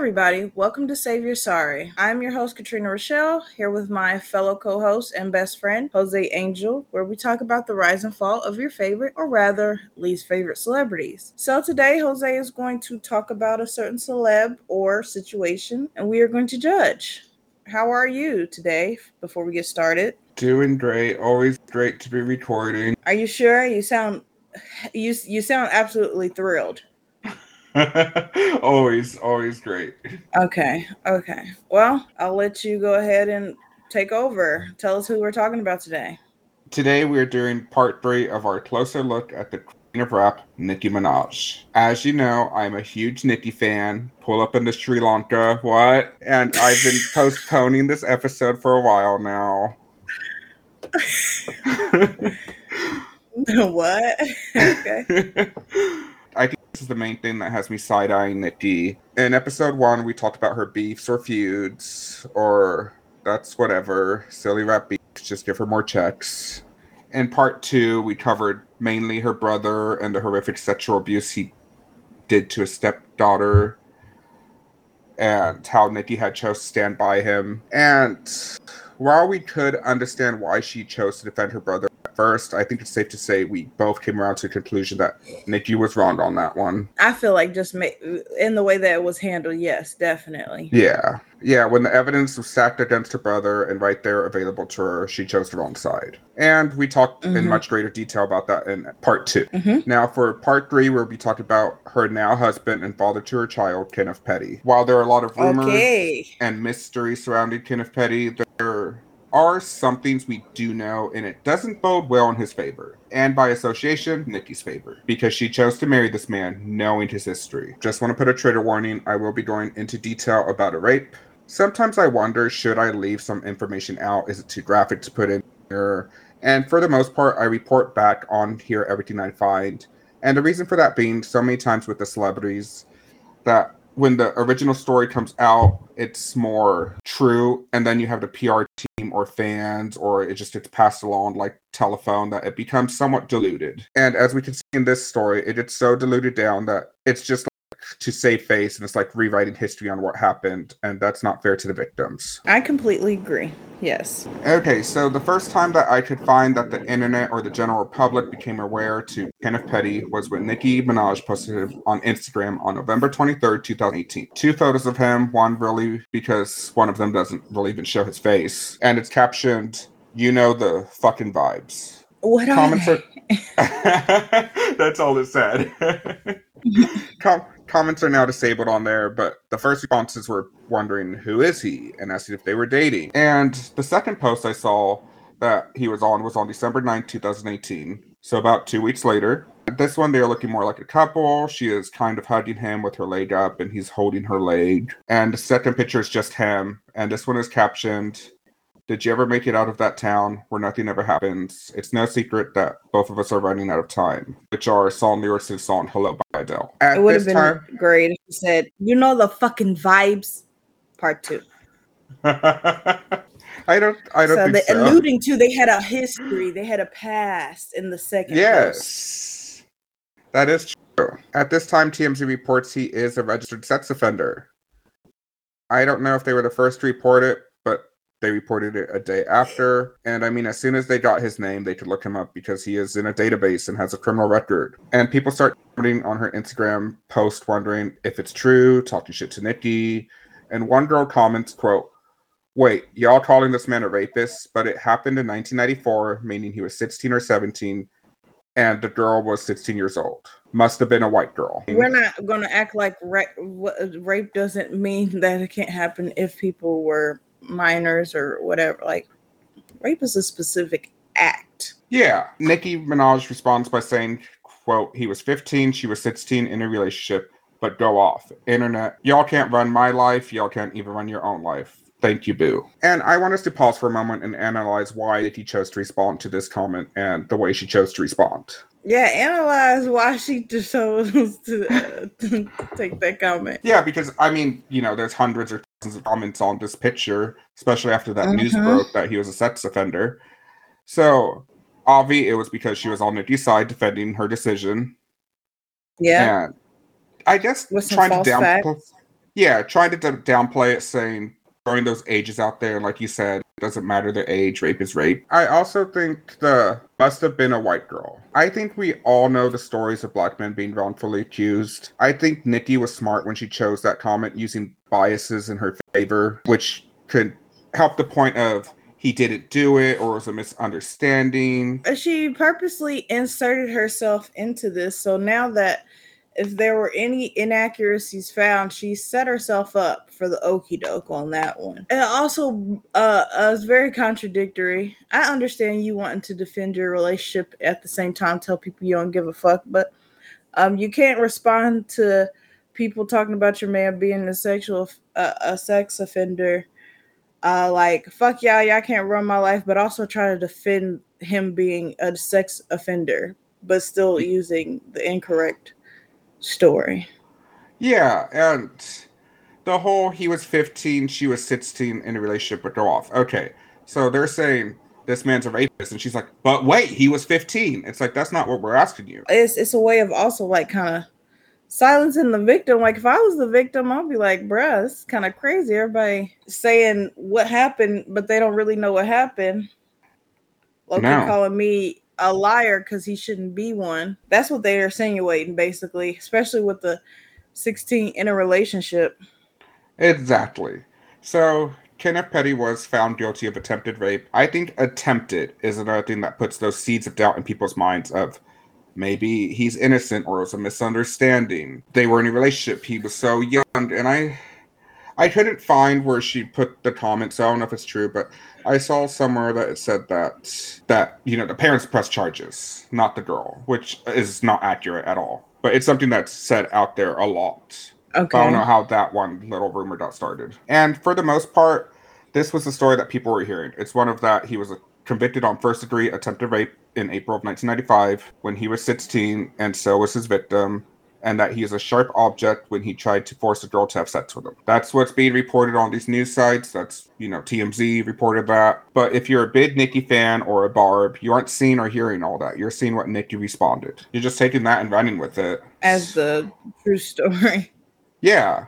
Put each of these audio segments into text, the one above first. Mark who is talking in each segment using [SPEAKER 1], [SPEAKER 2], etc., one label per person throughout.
[SPEAKER 1] everybody. Welcome to Save Your Sorry. I'm your host, Katrina Rochelle, here with my fellow co host and best friend, Jose Angel, where we talk about the rise and fall of your favorite, or rather, least favorite celebrities. So today, Jose is going to talk about a certain celeb or situation, and we are going to judge. How are you today before we get started?
[SPEAKER 2] Doing great. Always great to be recording.
[SPEAKER 1] Are you sure? You sound you you sound absolutely thrilled.
[SPEAKER 2] always, always great.
[SPEAKER 1] Okay, okay. Well, I'll let you go ahead and take over. Tell us who we're talking about today.
[SPEAKER 2] Today, we're doing part three of our closer look at the queen of rap, Nicki Minaj. As you know, I'm a huge Nicki fan. Pull up into Sri Lanka, what? And I've been postponing this episode for a while now.
[SPEAKER 1] what? okay.
[SPEAKER 2] I think this is the main thing that has me side eyeing Nicki. In episode one, we talked about her beefs or feuds, or that's whatever. Silly rap beefs, just give her more checks. In part two, we covered mainly her brother and the horrific sexual abuse he did to his stepdaughter and how Nicki had chose to stand by him. And while we could understand why she chose to defend her brother first, I think it's safe to say we both came around to the conclusion that Nicki was wrong on that one.
[SPEAKER 1] I feel like just ma- in the way that it was handled, yes, definitely.
[SPEAKER 2] Yeah. Yeah, when the evidence was stacked against her brother and right there available to her, she chose the wrong side. And we talked mm-hmm. in much greater detail about that in part 2 mm-hmm. Now, for part three, we'll be talking about her now husband and father to her child, Kenneth Petty. While there are a lot of rumors okay. and mystery surrounding Kenneth Petty, there are some things we do know, and it doesn't bode well in his favor, and by association, Nicki's favor, because she chose to marry this man knowing his history. Just want to put a trigger warning I will be going into detail about a rape. Sometimes I wonder should I leave some information out? Is it too graphic to put in here? And for the most part, I report back on here everything I find. And the reason for that being so many times with the celebrities that when the original story comes out, it's more true, and then you have the PR or fans, or it just gets passed along like telephone that it becomes somewhat diluted. And as we can see in this story, it gets so diluted down that it's just to save face and it's like rewriting history on what happened and that's not fair to the victims.
[SPEAKER 1] I completely agree. Yes.
[SPEAKER 2] Okay so the first time that i could find that the internet or the general public became aware to kenneth petty was when nicki minaj posted on instagram on november 23rd 2018 two photos of him one really because one of them doesn't really even show his face and it's captioned you know the fucking vibes.
[SPEAKER 1] What comments are,
[SPEAKER 2] are... that's all it said. Com- comments are now disabled on there, but the first responses were wondering who is he and asking if they were dating. And the second post I saw that he was on was on December 9th, 2018. So about two weeks later. This one they're looking more like a couple. She is kind of hugging him with her leg up and he's holding her leg. And the second picture is just him. And this one is captioned did you ever make it out of that town where nothing ever happens? It's no secret that both of us are running out of time, which are song lyrics to the song Hello by Adele.
[SPEAKER 1] At it would have been time, great if you said, You know the fucking vibes, part two.
[SPEAKER 2] I don't I don't
[SPEAKER 1] so
[SPEAKER 2] think
[SPEAKER 1] so. alluding to they had a history, they had a past in the second.
[SPEAKER 2] Yes. That is true. At this time, TMZ reports he is a registered sex offender. I don't know if they were the first to report it, they reported it a day after. And I mean, as soon as they got his name, they could look him up because he is in a database and has a criminal record. And people start putting on her Instagram post wondering if it's true, talking shit to Nicki. And one girl comments, quote, Wait, y'all calling this man a rapist, but it happened in 1994, meaning he was 16 or 17, and the girl was 16 years old. Must have been a white girl.
[SPEAKER 1] We're not going to act like rape, rape doesn't mean that it can't happen if people were minors or whatever. Like rape is a specific act.
[SPEAKER 2] Yeah. Nicki Minaj responds by saying, quote, he was 15, she was 16 in a relationship, but go off. Internet, y'all can't run my life, y'all can't even run your own life. Thank you, Boo. And I want us to pause for a moment and analyze why Nicki chose to respond to this comment and the way she chose to respond.
[SPEAKER 1] Yeah, analyze why she chose to, uh, to take that comment.
[SPEAKER 2] Yeah, because I mean, you know, there's hundreds or thousands of comments on this picture, especially after that news mm-hmm. broke that he was a sex offender. So, Avi, it was because she was on Nicki's side defending her decision.
[SPEAKER 1] Yeah.
[SPEAKER 2] And I guess With trying to downplay. Yeah, trying to d- downplay it, saying throwing those ages out there, like you said, doesn't matter their age, rape is rape. I also think the must have been a white girl. I think we all know the stories of black men being wrongfully accused. I think Nicki was smart when she chose that comment using biases in her favor, which could help the point of he didn't do it or it was a misunderstanding.
[SPEAKER 1] She purposely inserted herself into this. So now that if there were any inaccuracies found, she set herself up for the okey doke on that one. And also, uh, uh, it's very contradictory. I understand you wanting to defend your relationship at the same time, tell people you don't give a fuck, but um, you can't respond to people talking about your man being a sexual, uh, a sex offender uh, like fuck y'all, y'all can't run my life, but also try to defend him being a sex offender, but still using the incorrect story.
[SPEAKER 2] Yeah, and the whole he was 15, she was 16 in a relationship with go off. Okay, so they're saying this man's a rapist, and she's like, but wait, he was 15. It's like that's not what we're asking you.
[SPEAKER 1] It's it's a way of also like kind of silencing the victim. Like if I was the victim, I'll be like, bruh, this is kind of crazy. Everybody saying what happened, but they don't really know what happened. Like no. calling me a liar because he shouldn't be one. That's what they're insinuating, basically, especially with the 16 in a relationship.
[SPEAKER 2] Exactly. So Kenneth Petty was found guilty of attempted rape. I think attempted is another thing that puts those seeds of doubt in people's minds of maybe he's innocent or it was a misunderstanding. They were in a relationship. He was so young, and I, I couldn't find where she put the comments. So I don't know if it's true, but I saw somewhere that it said that that you know the parents press charges, not the girl, which is not accurate at all. But it's something that's said out there a lot. Okay. I don't know how that one little rumor got started. And for the most part, this was the story that people were hearing. It's one of that he was convicted on first degree attempted rape in April of 1995 when he was 16, and so was his victim, and that he is a sharp object when he tried to force a girl to have sex with him. That's what's being reported on these news sites. That's, you know, TMZ reported that. But if you're a big Nicki fan or a Barb, you aren't seeing or hearing all that. You're seeing what Nicki responded. You're just taking that and running with it.
[SPEAKER 1] As the true story.
[SPEAKER 2] Yeah.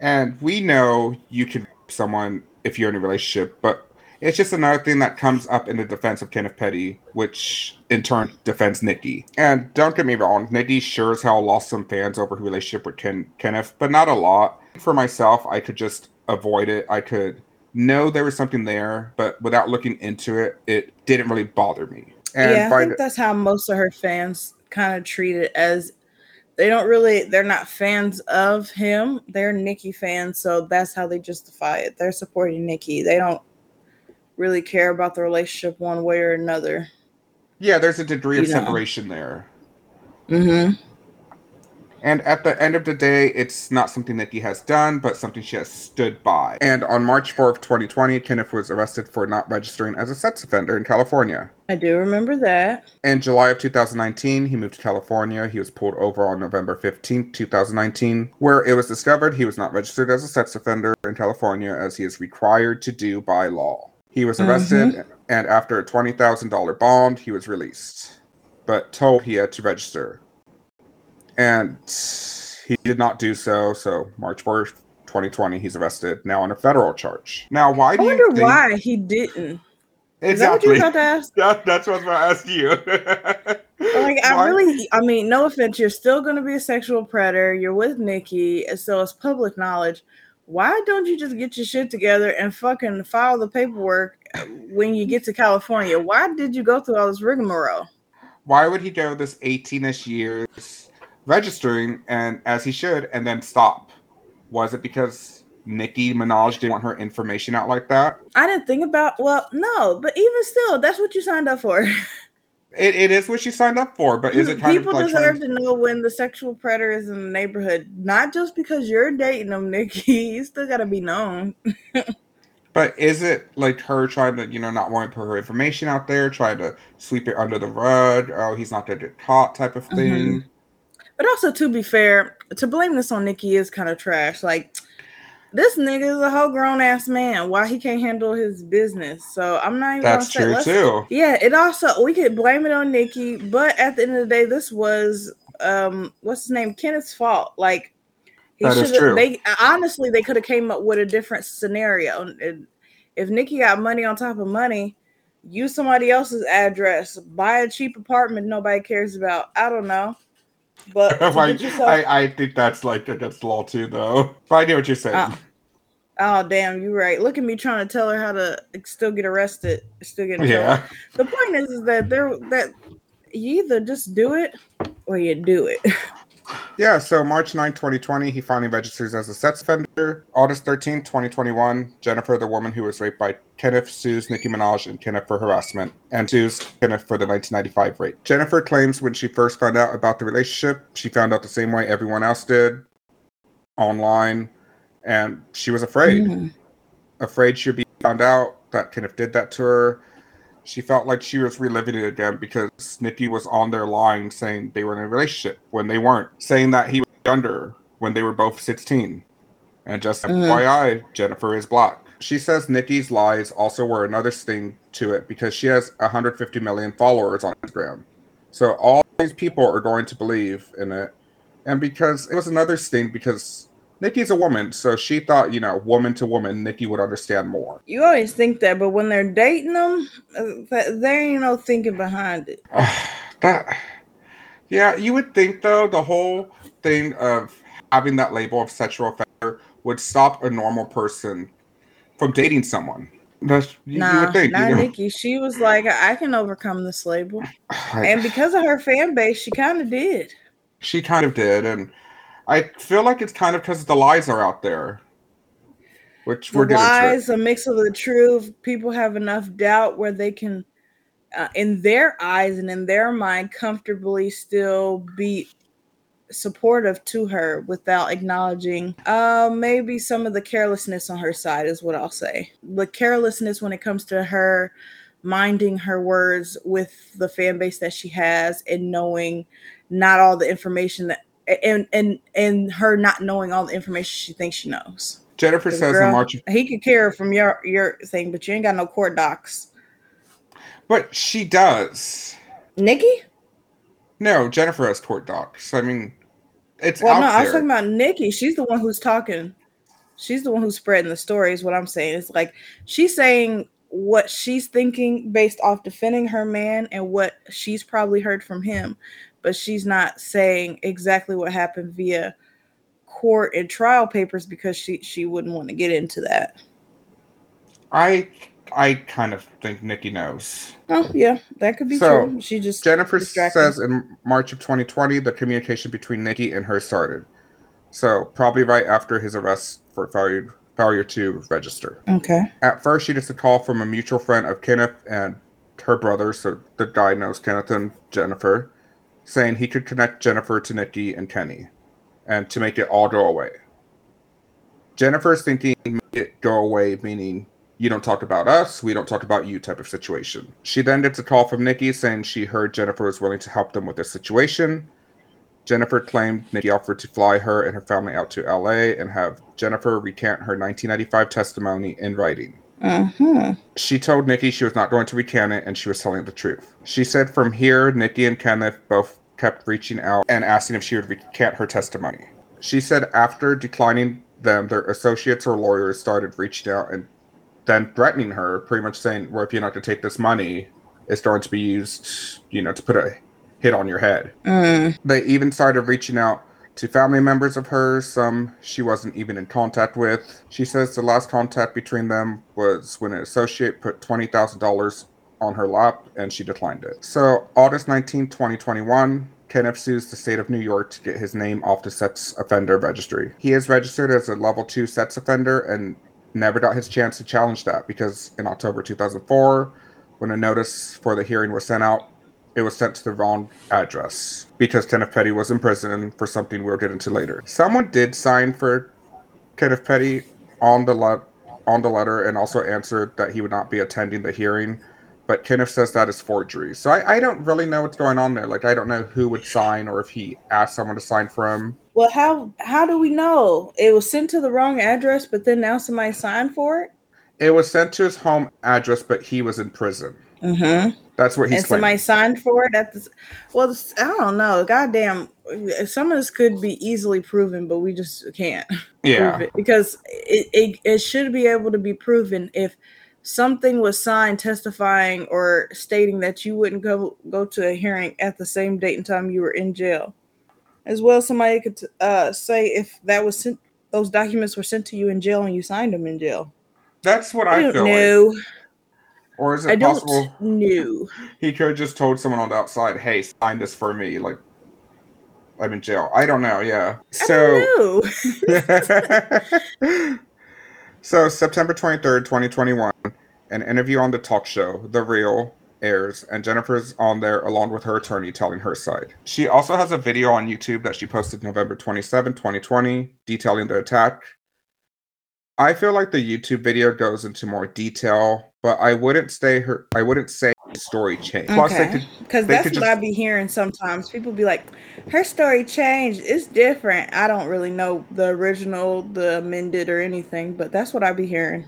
[SPEAKER 2] And we know you can someone if you're in a relationship, but it's just another thing that comes up in the defense of Kenneth Petty, which in turn defends Nicki. And don't get me wrong, Nicki sure as hell lost some fans over her relationship with Ken- Kenneth, but not a lot. For myself, I could just avoid it. I could know there was something there, but without looking into it, it didn't really bother me.
[SPEAKER 1] And yeah, I think the- that's how most of her fans kind of treat it as they don't really they're not fans of him they're nicki fans so that's how they justify it they're supporting nicki they don't really care about the relationship one way or another.
[SPEAKER 2] Yeah, there's a degree of separation there.
[SPEAKER 1] Mm-hmm.
[SPEAKER 2] And at the end of the day, it's not something that he has done, but something she has stood by. And on March 4th, 2020, Kenneth was arrested for not registering as a sex offender in California.
[SPEAKER 1] I do remember that.
[SPEAKER 2] In July of 2019, he moved to California. He was pulled over on November 15th, 2019, where it was discovered he was not registered as a sex offender in California as he is required to do by law. He was arrested, mm-hmm. and after a $20,000 bond, he was released, but told he had to register. And he did not do so, so March 4th, 2020, he's arrested, now on a federal charge. Now, why do
[SPEAKER 1] I wonder
[SPEAKER 2] you think...
[SPEAKER 1] why he didn't?
[SPEAKER 2] Exactly. That that, that's what I was going to ask you.
[SPEAKER 1] like, I really, I mean, no offense, you're still going to be a sexual predator. You're with Nicki, so it's public knowledge why don't you just get your shit together and fucking file the paperwork when you get to California? Why did you go through all this rigmarole?
[SPEAKER 2] Why would he go this 18ish years registering and as he should and then stop? Was it because Nicki Minaj didn't want her information out like that?
[SPEAKER 1] I didn't think about well, no, but even still, that's what you signed up for.
[SPEAKER 2] It, it is what she signed up for, but is it kind
[SPEAKER 1] people
[SPEAKER 2] of
[SPEAKER 1] like deserve to know when the sexual predator is in the neighborhood? Not just because you're dating them, Nicki. You still got to be known.
[SPEAKER 2] but is it like her trying to, you know, not want to put her information out there, trying to sweep it under the rug? Oh, he's not going to caught, type of thing. Mm-hmm.
[SPEAKER 1] But also, to be fair, to blame this on Nicki is kind of trash. Like this nigga is a whole grown ass man. Why he can't handle his business? So I'm not even. Gonna say.
[SPEAKER 2] That's true say, too.
[SPEAKER 1] Yeah, it also we could blame it on Nicki, but at the end of the day, this was um what's his name Kenneth's fault. Like He
[SPEAKER 2] true.
[SPEAKER 1] They honestly they could have came up with a different scenario. If Nicki got money on top of money, use somebody else's address, buy a cheap apartment nobody cares about. I don't know. But
[SPEAKER 2] I,
[SPEAKER 1] yourself-
[SPEAKER 2] I, I think that's like against law too, though. But I get what you're saying.
[SPEAKER 1] Oh. oh damn, you're right. Look at me trying to tell her how to still get arrested, still get
[SPEAKER 2] yeah.
[SPEAKER 1] The point is, is that there that you either just do it or you do it.
[SPEAKER 2] Yeah, so March 9, 2020, he finally registers as a sex offender. August 13, 2021, Jennifer, the woman who was raped by Kenneth, sues Nicki Minaj and Kenneth for harassment and sues Kenneth for the 1995 rape. Jennifer claims when she first found out about the relationship, she found out the same way everyone else did online, and she was afraid.
[SPEAKER 1] Mhm.
[SPEAKER 2] Afraid she'd be found out that Kenneth did that to her. She felt like she was reliving it again because Nicki was on their line saying they were in a relationship when they weren't, saying that he was younger when they were both 16. And just.
[SPEAKER 1] Mm-hmm.
[SPEAKER 2] FYI, Jennifer is black. She says Nicki's lies also were another sting to it because she has 150 million followers on Instagram. So all these people are going to believe in it. And because it was another sting because Nicki's a woman, so she thought, you know, woman to woman, Nicki would understand more.
[SPEAKER 1] You always think that, but when they're dating them, uh, th- there ain't no thinking behind it.
[SPEAKER 2] that yeah you would think though the whole thing of having that label of sexual offender would stop a normal person from dating someone that's you, you
[SPEAKER 1] nah,
[SPEAKER 2] would think
[SPEAKER 1] not
[SPEAKER 2] you know?
[SPEAKER 1] Nicki. She was like, I can overcome this label, and because of her fan base, she kind of did.
[SPEAKER 2] she kind of did and i feel like it's kind of because the lies are out there which
[SPEAKER 1] The
[SPEAKER 2] we're
[SPEAKER 1] lies, a mix of the truth. People have enough doubt where they can, uh, in their eyes and in their mind, comfortably still be supportive to her without acknowledging uh maybe some of the carelessness on her side is what I'll say. The carelessness when it comes to her minding her words with the fan base that she has and knowing not all the information that and and and her not knowing all the information she thinks she knows.
[SPEAKER 2] Jennifer says
[SPEAKER 1] girl,
[SPEAKER 2] in march
[SPEAKER 1] He could care from your your thing, but you ain't got no court docs.
[SPEAKER 2] but she does
[SPEAKER 1] Nicki?
[SPEAKER 2] no jennifer has court docs i mean it's
[SPEAKER 1] Well, no, I was talking about Nicki. She's the one who's talking. She's the one who's spreading the story. Is what I'm saying. It's like she's saying what she's thinking based off defending her man and what she's probably heard from him, but she's not saying exactly what happened via court and trial papers because she she wouldn't want to get into that.
[SPEAKER 2] i i kind of think nicki knows
[SPEAKER 1] Oh yeah, that could be
[SPEAKER 2] So,
[SPEAKER 1] true. She just
[SPEAKER 2] Jennifer says in March of 2020 the communication between Nicki and her started. So probably right after his arrest for failure failure to register.
[SPEAKER 1] okay.
[SPEAKER 2] At first, she gets a call from a mutual friend of Kenneth and her brother, so the guy knows Kenneth and Jennifer, saying he could connect Jennifer to Nicki and Kenny, and to make it all go away. Jennifer's thinking make it go away, meaning you don't talk about us, we don't talk about you type of situation. She then gets a call from Nicki saying she heard Jennifer was willing to help them with their situation. Jennifer claimed Nicki offered to fly her and her family out to LA and have Jennifer recant her 1995 testimony in writing.
[SPEAKER 1] Uh-huh.
[SPEAKER 2] She told Nicki she was not going to recant it and she was telling the truth. She said from here, Nicki and Kenneth both kept reaching out and asking if she would recant her testimony. She said after declining them, their associates or lawyers started reaching out and then threatening her, pretty much saying, well, if you're not going to take this money, it's going to be used, you know, to put a hit on your head.
[SPEAKER 1] Mm.
[SPEAKER 2] They even started reaching out to family members of hers, some she wasn't even in contact with. She says the last contact between them was when an associate put $20,000 on her lap and she declined it. So, August 19, 2021, Kenneth sues the state of New York to get his name off the sex offender registry. He is registered as a level 2 sex offender and never got his chance to challenge that because in October 2004, when a notice for the hearing was sent out, it was sent to the wrong address because Kenneth Petty was in prison for something we'll get into later. Someone did sign for Kenneth Petty on the le- on the letter and also answered that he would not be attending the hearing, but Kenneth says that is forgery. So I, I don't really know what's going on there. Like I don't know who would sign or if he asked someone to sign for him.
[SPEAKER 1] Well, how how do we know it was sent to the wrong address, but then now somebody signed for it?
[SPEAKER 2] It was sent to his home address, but he was in prison.
[SPEAKER 1] Mm-hmm.
[SPEAKER 2] That's what he's
[SPEAKER 1] and somebody signed for it. At the, well, I don't know. Goddamn, some of this could be easily proven, but we just can't.
[SPEAKER 2] Yeah,
[SPEAKER 1] it because it, it it should be able to be proven if something was signed testifying or stating that you wouldn't go go to a hearing at the same date and time you were in jail. As well, somebody could uh, say if that was sent, those documents were sent to you in jail and you signed them in jail.
[SPEAKER 2] That's what I, I feel.
[SPEAKER 1] Know.
[SPEAKER 2] Like. Or is it I possible?
[SPEAKER 1] No.
[SPEAKER 2] He could have just told someone on the outside, "Hey, sign this for me." Like, I'm in jail. I don't know. Yeah. So. so September 23rd, 2021, an interview on the talk show The Real airs, and Jennifer's on there along with her attorney telling her side. She also has a video on YouTube that she posted November 27, 2020, detailing the attack. I feel like the YouTube video goes into more detail, but I wouldn't say her. I wouldn't say story changed.
[SPEAKER 1] Okay. Because that's what just, I be hearing sometimes. People be like, "Her story changed. It's different." I don't really know the original, the amended, or anything, but that's what I be hearing.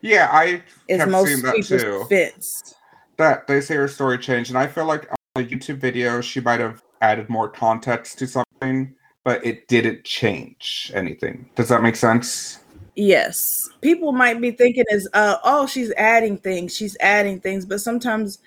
[SPEAKER 2] Yeah, I is most that too.
[SPEAKER 1] fits.
[SPEAKER 2] That they say her story changed, and I feel like on a YouTube video she might have added more context to something, but it didn't change anything. Does that make sense?
[SPEAKER 1] Yes. People might be thinking is uh oh she's adding things, she's adding things, but sometimes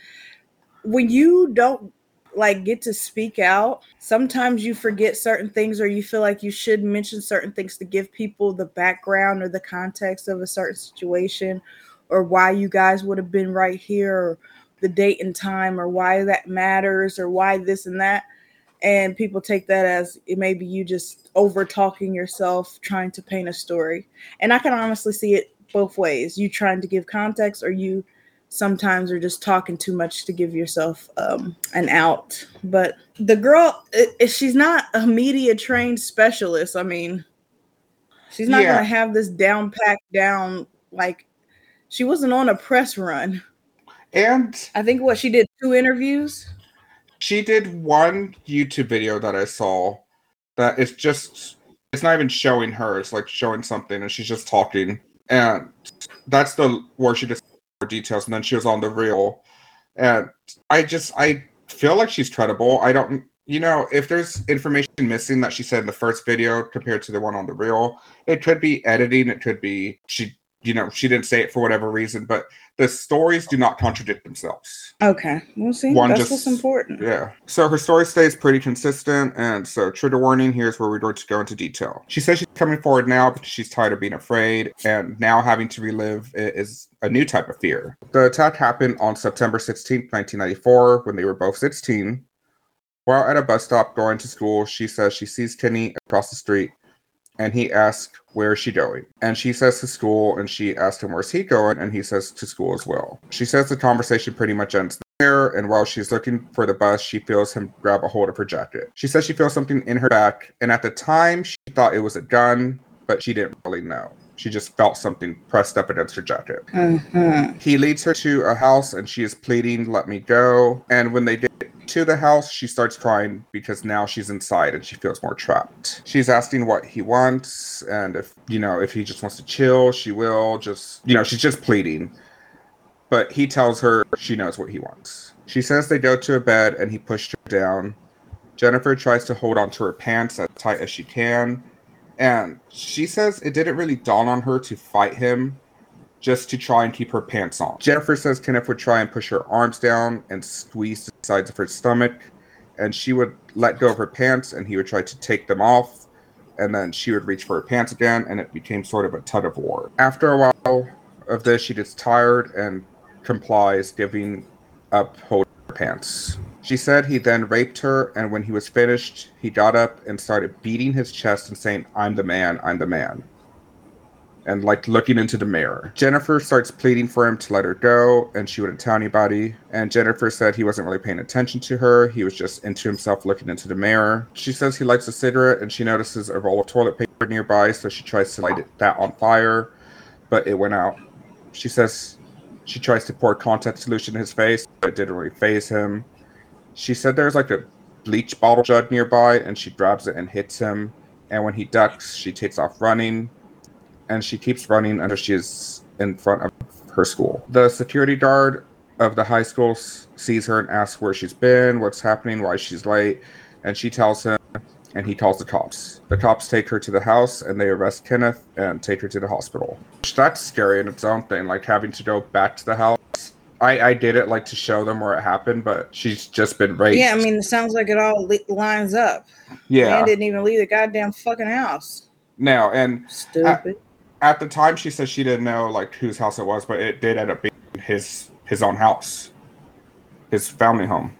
[SPEAKER 1] when you don't like get to speak out, sometimes you forget certain things or you feel like you should mention certain things to give people the background or the context of a certain situation or why you guys would have been right here or the date and time or why that matters or why this and that and people take that as it maybe you just over talking yourself trying to paint a story. And i can honestly see it both ways you trying to give context or you sometimes are just talking too much to give yourself um, an out. But the girl it, she's not a media trained specialist i mean she's not yeah. going to have this down packed down like she wasn't on a press run.
[SPEAKER 2] And
[SPEAKER 1] i think what she did two interviews
[SPEAKER 2] she did one YouTube video that I saw that is just it's not even showing her, it's like showing something and she's just talking. And that's the where she just more details and then she was on the real. And I just I feel like she's credible. I don't you know, if there's information missing that she said in the first video compared to the one on the real, it could be editing, it could be she you know, she didn't say it for whatever reason, but the stories do not contradict themselves.
[SPEAKER 1] Okay, we'll see. One That's just, what's important.
[SPEAKER 2] Yeah. So her story stays pretty consistent, and so trigger warning. Here's where we're going to go into detail. She says she's coming forward now because she's tired of being afraid, and now having to relive it is a new type of fear. The attack happened on September 16, 1994, when they were both 16. While at a bus stop going to school, she says she sees Kenny across the street and he asks where is she going? And she says to school and she asked him where's he going? And he says to school as well. She says the conversation pretty much ends there and while she's looking for the bus she feels him grab a hold of her jacket. She says she feels something in her back and at the time she thought it was a gun but she didn't really know she just felt something pressed up against her jacket. Mm-hmm. He leads her to a house and she is pleading, Let me go. And when they get to the house, she starts crying because now she's inside and she feels more trapped. She's asking what he wants and if, you know, if he just wants to chill, she will. Just, you know, she's just pleading. But he tells her she knows what he wants. She says they go to a bed and he pushed her down. Jennifer tries to hold onto her pants as tight as she can. And she says it didn't really dawn on her to fight him just to try and keep her pants on. Jennifer says Kenneth would try and push her arms down and squeeze the sides of her stomach, and she would let go of her pants and he would try to take them off, and then she would reach for her pants again, and it became sort of a tug of war. After a while of this, she gets tired and complies, giving up holding her pants. She said he then raped her, and when he was finished, he got up and started beating his chest and saying, I'm the man, I'm the man and like looking into the mirror. Jennifer starts pleading for him to let her go, and she wouldn't tell anybody. And Jennifer said he wasn't really paying attention to her. He was just into himself looking into the mirror. She says he likes a cigarette, and she notices a roll of toilet paper nearby, so she tries to light it, that on fire, but it went out. She says she tries to pour contact solution in his face, but it didn't really phase him. She said there's like a bleach bottle jug nearby, and she grabs it and hits him. And when he ducks, she takes off running and she keeps running until she is in front of her school. The security guard of the high school sees her and asks where she's been, what's happening, why she's late, and she tells him, and he calls the cops. The cops take her to the house and they arrest Kenneth and take her to the hospital. That's scary in its own thing, like having to go back to the house. I, I did it like to show them where it happened, but she's just been raped.
[SPEAKER 1] Yeah, I mean, it sounds like it all lines up.
[SPEAKER 2] Yeah,
[SPEAKER 1] man didn't even leave the goddamn fucking house.
[SPEAKER 2] No, and
[SPEAKER 1] stupid.
[SPEAKER 2] At, at the time, she said she didn't know like whose house it was, but it did end up being his his own house, his family home.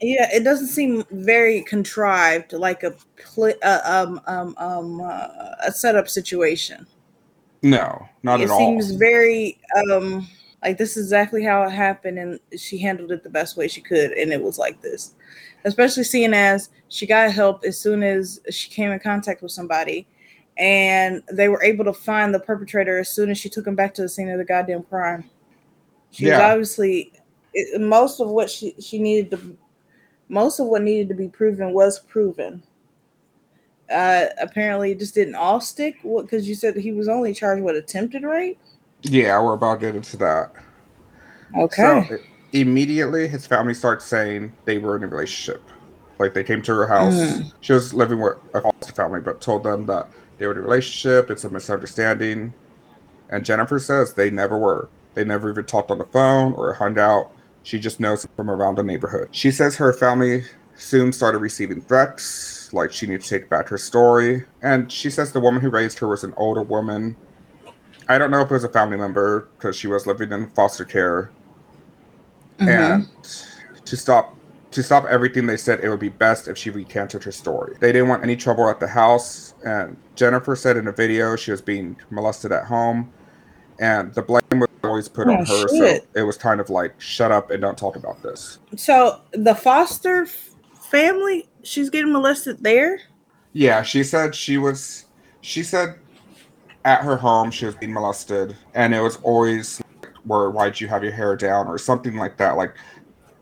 [SPEAKER 1] Yeah, it doesn't seem very contrived, like a pl- uh, um um um uh, a setup situation.
[SPEAKER 2] No, not
[SPEAKER 1] it
[SPEAKER 2] at all.
[SPEAKER 1] It seems very um like this is exactly how it happened, and she handled it the best way she could, and it was like this. Especially seeing as she got help as soon as she came in contact with somebody, and they were able to find the perpetrator as soon as she took him back to the scene of the goddamn crime. She yeah. was obviously it, most of what she she needed to most of what needed to be proven was proven. Uh, apparently, it just didn't all stick. What? Because you said he was only charged with attempted rape.
[SPEAKER 2] Yeah, we're about to get into that.
[SPEAKER 1] Okay.
[SPEAKER 2] So immediately, his family starts saying they were in a relationship. Like they came to her house. Mm. She was living with a foster family, but told them that they were in a relationship. It's a misunderstanding. And Jennifer says they never were. They never even talked on the phone or hung out. She just knows from around the neighborhood. She says her family soon started receiving threats, like she needs to take back her story. And she says the woman who raised her was an older woman. I don't know if it was a family member because she was living in foster care. Mm-hmm. And to stop to stop everything they said it would be best if she recanted her story. They didn't want any trouble at the house and Jennifer said in a video she was being molested at home and the blame was always put oh, on her. Shit. So it was kind of like, shut up and don't talk about this.
[SPEAKER 1] So the Foster family, she's getting molested there.
[SPEAKER 2] Yeah, she said she was. She said at her home she was being molested, and it was always like, "Where why'd you have your hair down?" or something like that. Like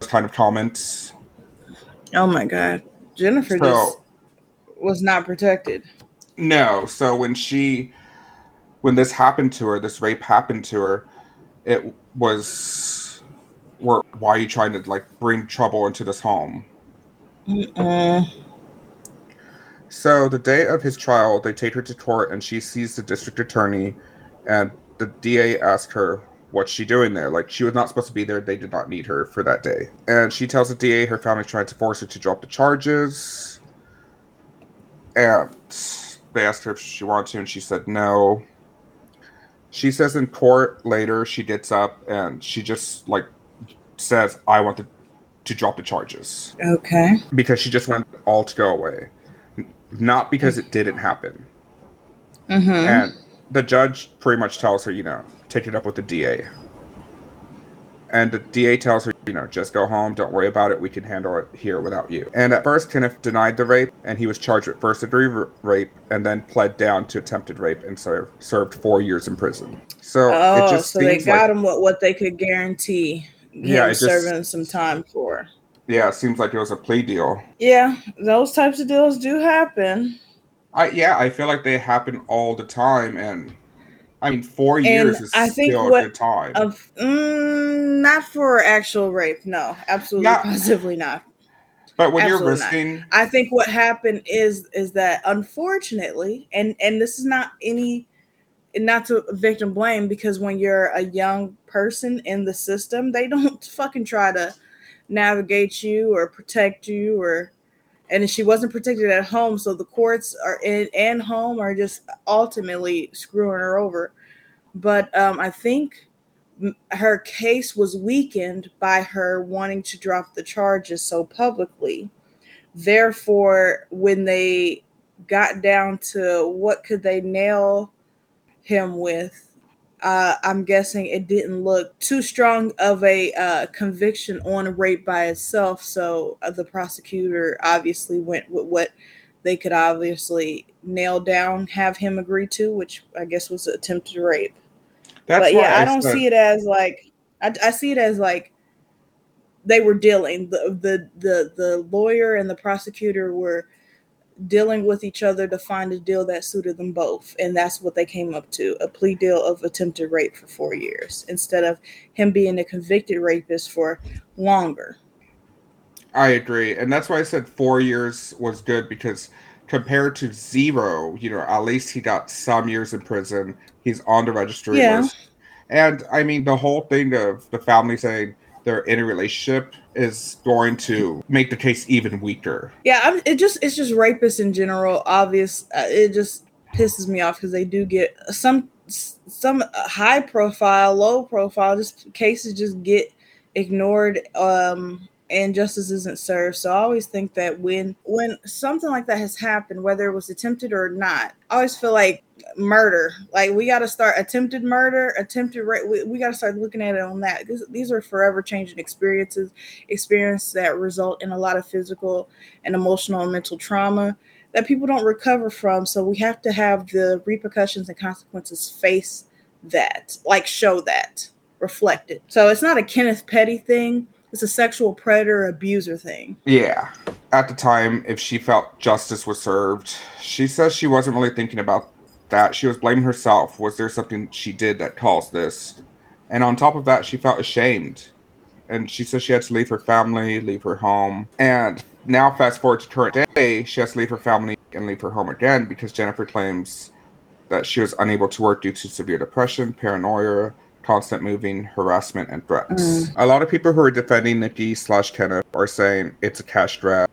[SPEAKER 2] those kind of comments.
[SPEAKER 1] Oh my god, Jennifer so, just was not protected.
[SPEAKER 2] No, so when she when this happened to her, this rape happened to her, it was where why are you trying to like bring trouble into this home? Mm-mm. So the day of his trial, they take her to court and she sees the district attorney and the DA asks her what's she doing there? Like she was not supposed to be there. They did not need her for that day. And she tells the DA her family's trying to force her to drop the charges. And they asked her if she wanted to, and she said no she says in court later she gets up and she just like says i want to, to drop the charges
[SPEAKER 1] okay
[SPEAKER 2] because she just wanted all to go away not because it didn't happen mm-hmm. and the judge pretty much tells her you know take it up with the da and the DA tells her, you know, just go home, don't worry about it, we can handle it here without you. And at first, Kenneth denied the rape, and he was charged with first degree rape, and then pled down to attempted rape, and served four years in prison. So
[SPEAKER 1] oh, it just so they got like, him what what they could guarantee. Yeah, just, serving some time for.
[SPEAKER 2] Yeah, it seems like it was a plea deal.
[SPEAKER 1] Yeah, those types of deals do happen.
[SPEAKER 2] I yeah, I feel like they happen all the time, and I mean, four years is I think still what, a good time.
[SPEAKER 1] Of, mm, not for actual rape. No, absolutely, not, positively not.
[SPEAKER 2] But when absolutely you're risking,
[SPEAKER 1] not. I think what happened is is that unfortunately, and and this is not any, not to victim blame because when you're a young person in the system, they don't fucking try to navigate you or protect you or and she wasn't protected at home so the courts are in and home are just ultimately screwing her over. But um, i think her case was weakened by her wanting to drop the charges so publicly. Therefore when they got down to what could they nail him with uh, I'm guessing it didn't look too strong of a uh, conviction on rape by itself. So uh, the prosecutor obviously went with what they could obviously nail down, have him agree to, which I guess was attempted rape. That's but yeah, I, I don't see it as like I, I see it as like they were dealing. The, the the the lawyer and the prosecutor were dealing with each other to find a deal that suited them both. And that's what they came up to a plea deal of attempted rape for four years instead of him being a convicted rapist for longer.
[SPEAKER 2] I agree. And that's why I said four years was good because compared to zero, you know, at least he got some years in prison. He's on the registry yeah. list. And I mean, the whole thing of the family saying, they're in a relationship is going to make the case even weaker.
[SPEAKER 1] Yeah, I'm, it just it's just rapists in general. Obvious, uh, it just pisses me off because they do get some some high profile, low profile, just cases just get ignored. Um, and justice isn't served. So I always think that when when something like that has happened, whether it was attempted or not, I always feel like murder. Like we got to start attempted murder, attempted rape. We, we got to start looking at it on that. This, these are forever changing experiences, experiences that result in a lot of physical and emotional and mental trauma that people don't recover from. So we have to have the repercussions and consequences face that, like show that, reflect it. So it's not a Kenneth Petty thing it's a sexual predator abuser thing.
[SPEAKER 2] Yeah. At the time, if she felt justice was served, she says she wasn't really thinking about that. She was blaming herself. Was there something she did that caused this? And on top of that, she felt ashamed. And she says she had to leave her family, leave her home. And now, fast forward to current day, she has to leave her family and leave her home again because Jennifer claims that she was unable to work due to severe depression, paranoia, constant moving, harassment, and threats. Mm. A lot of people who are defending Nicki slash Kenneth are saying it's a cash grab.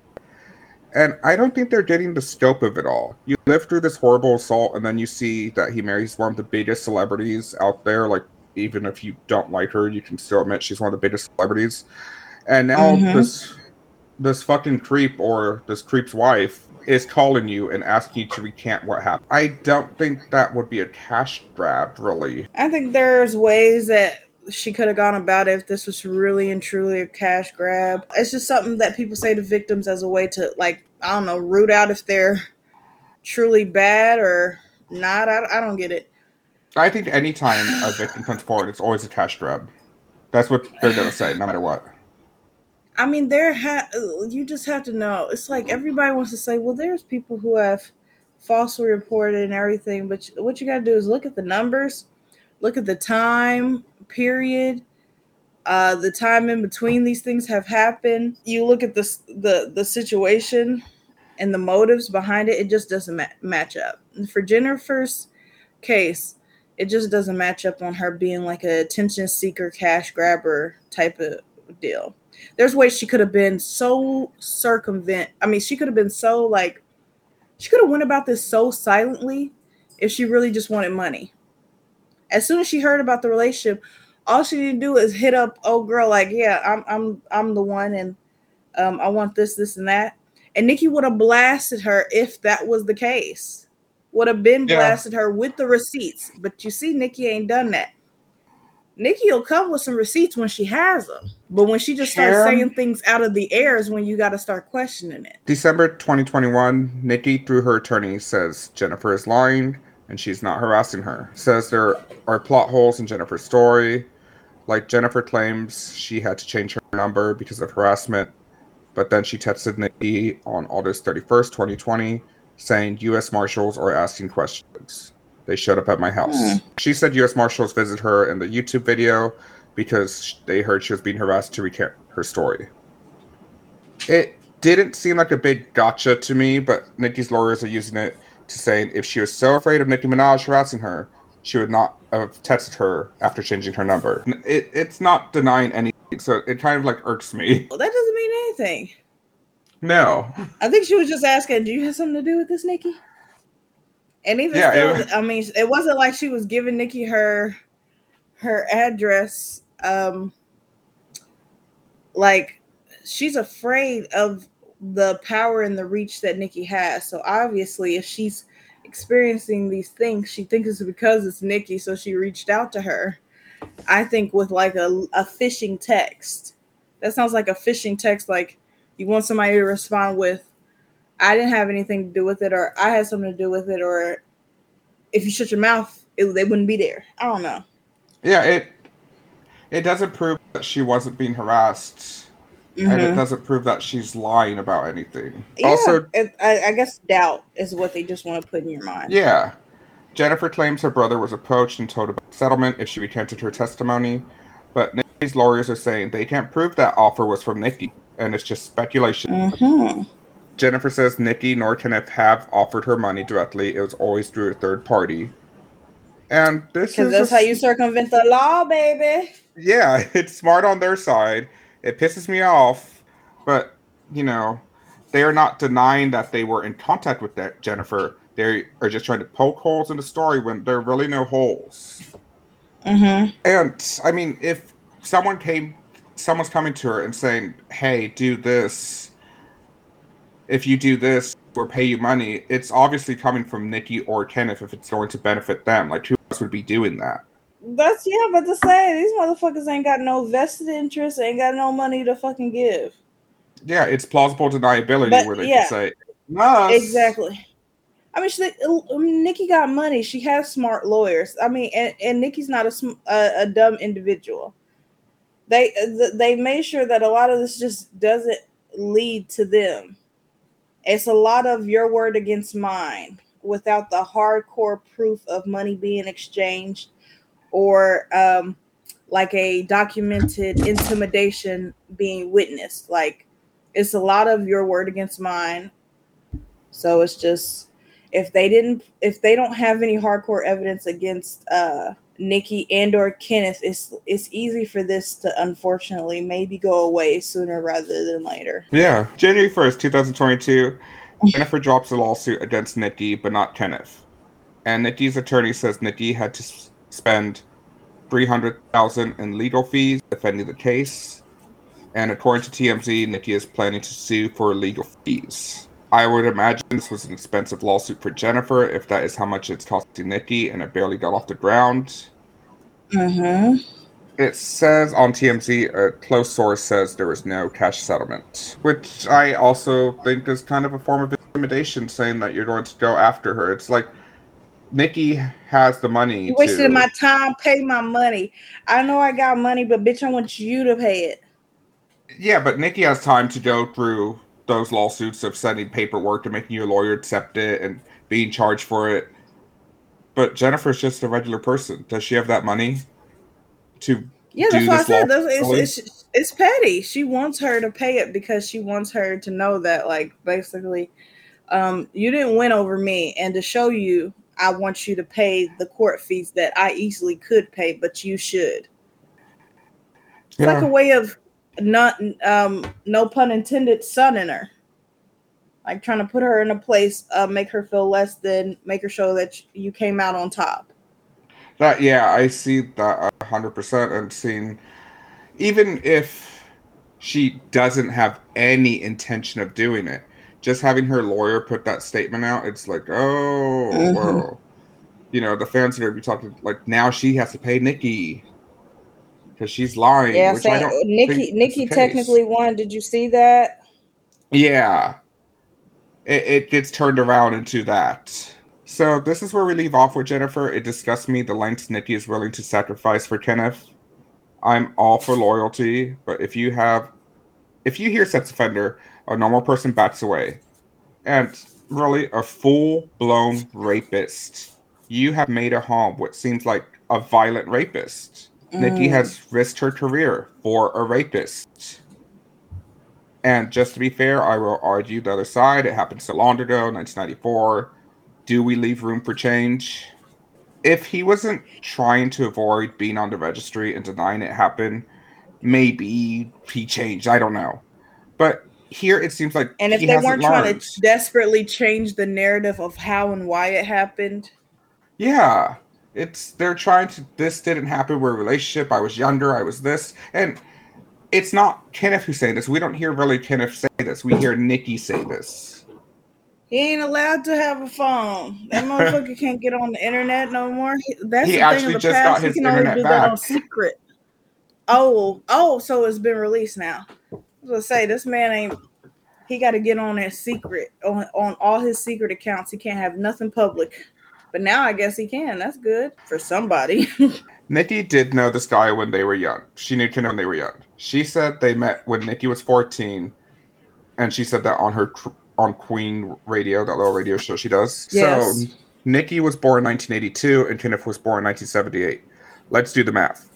[SPEAKER 2] And I don't think they're getting the scope of it all. You live through this horrible assault, and then you see that he marries one of the biggest celebrities out there. Like, even if you don't like her, you can still admit she's one of the biggest celebrities. And now mm-hmm. this this fucking creep or this creep's wife is calling you and asking you to recant what happened. I don't think that would be a cash grab, really.
[SPEAKER 1] I think there's ways that she could have gone about it if this was really and truly a cash grab. It's just something that people say to victims as a way to, like, I don't know, root out if they're truly bad or not. I, I don't get it.
[SPEAKER 2] I think anytime a victim comes forward, it's always a cash grab. That's what they're going to say, no matter what.
[SPEAKER 1] I mean, there ha- you just have to know. It's like everybody wants to say, well, there's people who have falsely reported and everything, but what you got to do is look at the numbers, look at the time period, uh, the time in between these things have happened. You look at the the the situation and the motives behind it. It just doesn't ma- match up. And for Jennifer's case, it just doesn't match up on her being like a attention seeker, cash grabber type of deal there's ways she could have been so circumvent. I mean, she could have been so like she could have went about this so silently if she really just wanted money. As soon as she heard about the relationship, all she needed to do is hit up old girl like, yeah, I'm I'm I'm the one and um, I want this, this, and that. And Nicki would have blasted her if that was the case. Would have been blasted her with the receipts. But you see, Nicki ain't done that. Nicki will come with some receipts when she has them. But when she just starts saying things out of the air is when you got to start questioning it.
[SPEAKER 2] December 2021, Nicki, through her attorney, says Jennifer is lying and she's not harassing her. Says there are plot holes in Jennifer's story. Like Jennifer claims she had to change her number because of harassment, but then she texted Nicki on August 31st, 2020, saying U.S. Marshals are asking questions. They showed up at my house. Mm. She said U.S. Marshals visit her in the YouTube video because they heard she was being harassed to recant her story. It didn't seem like a big gotcha to me, but Nicki's lawyers are using it to say if she was so afraid of Nicki Minaj harassing her, she would not have texted her after changing her number. It, it's not denying anything, so it kind of like irks me.
[SPEAKER 1] Well, that doesn't mean anything.
[SPEAKER 2] No.
[SPEAKER 1] I think she was just asking, do you have something to do with this, Nicki? And even yeah, still, I mean, it wasn't like she was giving Nicki her her address. Um, like she's afraid of the power and the reach that Nicki has. So obviously, if she's experiencing these things, she thinks it's because it's Nicki. So she reached out to her. I think with like a, a phishing text. That sounds like a phishing text. Like you want somebody to respond with, I didn't have anything to do with it, or I had something to do with it, or if you shut your mouth, it, they wouldn't be there. I don't know.
[SPEAKER 2] Yeah, it it doesn't prove that she wasn't being harassed mm-hmm. and it doesn't prove that she's lying about anything.
[SPEAKER 1] Yeah, also, it, I, I guess doubt is what they just want to put in your mind.
[SPEAKER 2] Yeah. Jennifer claims her brother was approached and told about settlement if she recanted her testimony, but Nicki's lawyers are saying they can't prove that offer was from Nicki, and it's just speculation. Mm-hmm. Jennifer says Nicki nor Kenneth have offered her money directly. It was always through a third party. And this
[SPEAKER 1] is that's how you circumvent the law, baby.
[SPEAKER 2] Yeah, it's smart on their side. It pisses me off, but you know, they are not denying that they were in contact with that Jennifer. They are just trying to poke holes in the story when there are really no holes. Mm-hmm. And I mean, if someone came, someone's coming to her and saying, "Hey, do this," if you do this or pay you money, it's obviously coming from Nicki or Kenneth if it's going to benefit them. Like who else would be doing that?
[SPEAKER 1] That's yeah, but to say these motherfuckers ain't got no vested interest, ain't got no money to fucking give.
[SPEAKER 2] Yeah, it's plausible deniability but, where they yeah, can say, no.
[SPEAKER 1] Exactly. I mean, she, Nicki got money. She has smart lawyers. I mean, and, and Nicki's not a, a, a dumb individual. They they made sure that a lot of this just doesn't lead to them it's a lot of your word against mine without the hardcore proof of money being exchanged or um, like a documented intimidation being witnessed. Like it's a lot of your word against mine. So it's just if they didn't if they don't have any hardcore evidence against uh Nicki and or Kenneth, it's it's easy for this to unfortunately maybe go away sooner rather than later.
[SPEAKER 2] Yeah, January first, two thousand twenty-two. Jennifer drops a lawsuit against Nicki, but not Kenneth. And Nicki's attorney says Nicki had to spend three hundred thousand in legal fees defending the case. And according to TMZ, Nicki is planning to sue for legal fees. I would imagine this was an expensive lawsuit for Jennifer, if that is how much it's costing Nicki, and it barely got off the ground. Mm-hmm. It says on TMZ, a close source says there was no cash settlement, which I also think is kind of a form of intimidation, saying that you're going to go after her. It's like Nicki has the money.
[SPEAKER 1] You wasted to... my time, pay my money. I know I got money, but bitch, I want you to pay it.
[SPEAKER 2] Yeah, but Nicki has time to go through those lawsuits of sending paperwork to making your lawyer accept it and being charged for it. But Jennifer's just a regular person. Does she have that money to?
[SPEAKER 1] Yeah, that's what I said. It's, it's, it's petty. She wants her to pay it because she wants her to know that, like, basically, um, you didn't win over me, and to show you, I want you to pay the court fees that I easily could pay, but you should. It's yeah. like a way of not um no pun intended sunning her like trying to put her in a place uh make her feel less than make her show that you came out on top
[SPEAKER 2] that yeah i see that 100% and seeing even if she doesn't have any intention of doing it just having her lawyer put that statement out it's like oh mm-hmm. well you know the fans are gonna be talking like now she has to pay nicki because she's lying.
[SPEAKER 1] Yeah, saying Nicki Nicki technically won. Did you see that?
[SPEAKER 2] Yeah, it, it gets turned around into that. So this is where we leave off with Jennifer. It disgusts me the lengths Nicki is willing to sacrifice for Kenneth. I'm all for loyalty, but if you have, if you hear sex offender, a normal person backs away, and really a full blown rapist, you have made a home what seems like a violent rapist. Mm. Nicki has risked her career for a rapist. And just to be fair, I will argue the other side. It happened so long ago, 1994. Do we leave room for change? If he wasn't trying to avoid being on the registry and denying it happened, maybe he changed. I don't know. But here it seems like
[SPEAKER 1] and if they weren't trying to desperately change the narrative of how and why it happened
[SPEAKER 2] yeah it's they're trying to. This didn't happen. We're a relationship. I was younger. I was this, and it's not Kenneth who's saying this. We don't hear really Kenneth say this. We hear Nicki say this.
[SPEAKER 1] He ain't allowed to have a phone. That motherfucker can't get on the internet no more. That's he the actually thing of the just past. got his he can internet only do back. that on secret. Oh, oh, so it's been released now. I was gonna say this man ain't. He got to get on that secret on on all his secret accounts. He can't have nothing public. But now I guess he can. That's good for somebody.
[SPEAKER 2] Nicki did know this guy when they were young. She knew him when they were young. She said they met when Nicki was 14, and she said that on her on Queen Radio, that little radio show she does. Yes. So Nicki was born 1982, and Kenneth was born 1978. Let's do the math.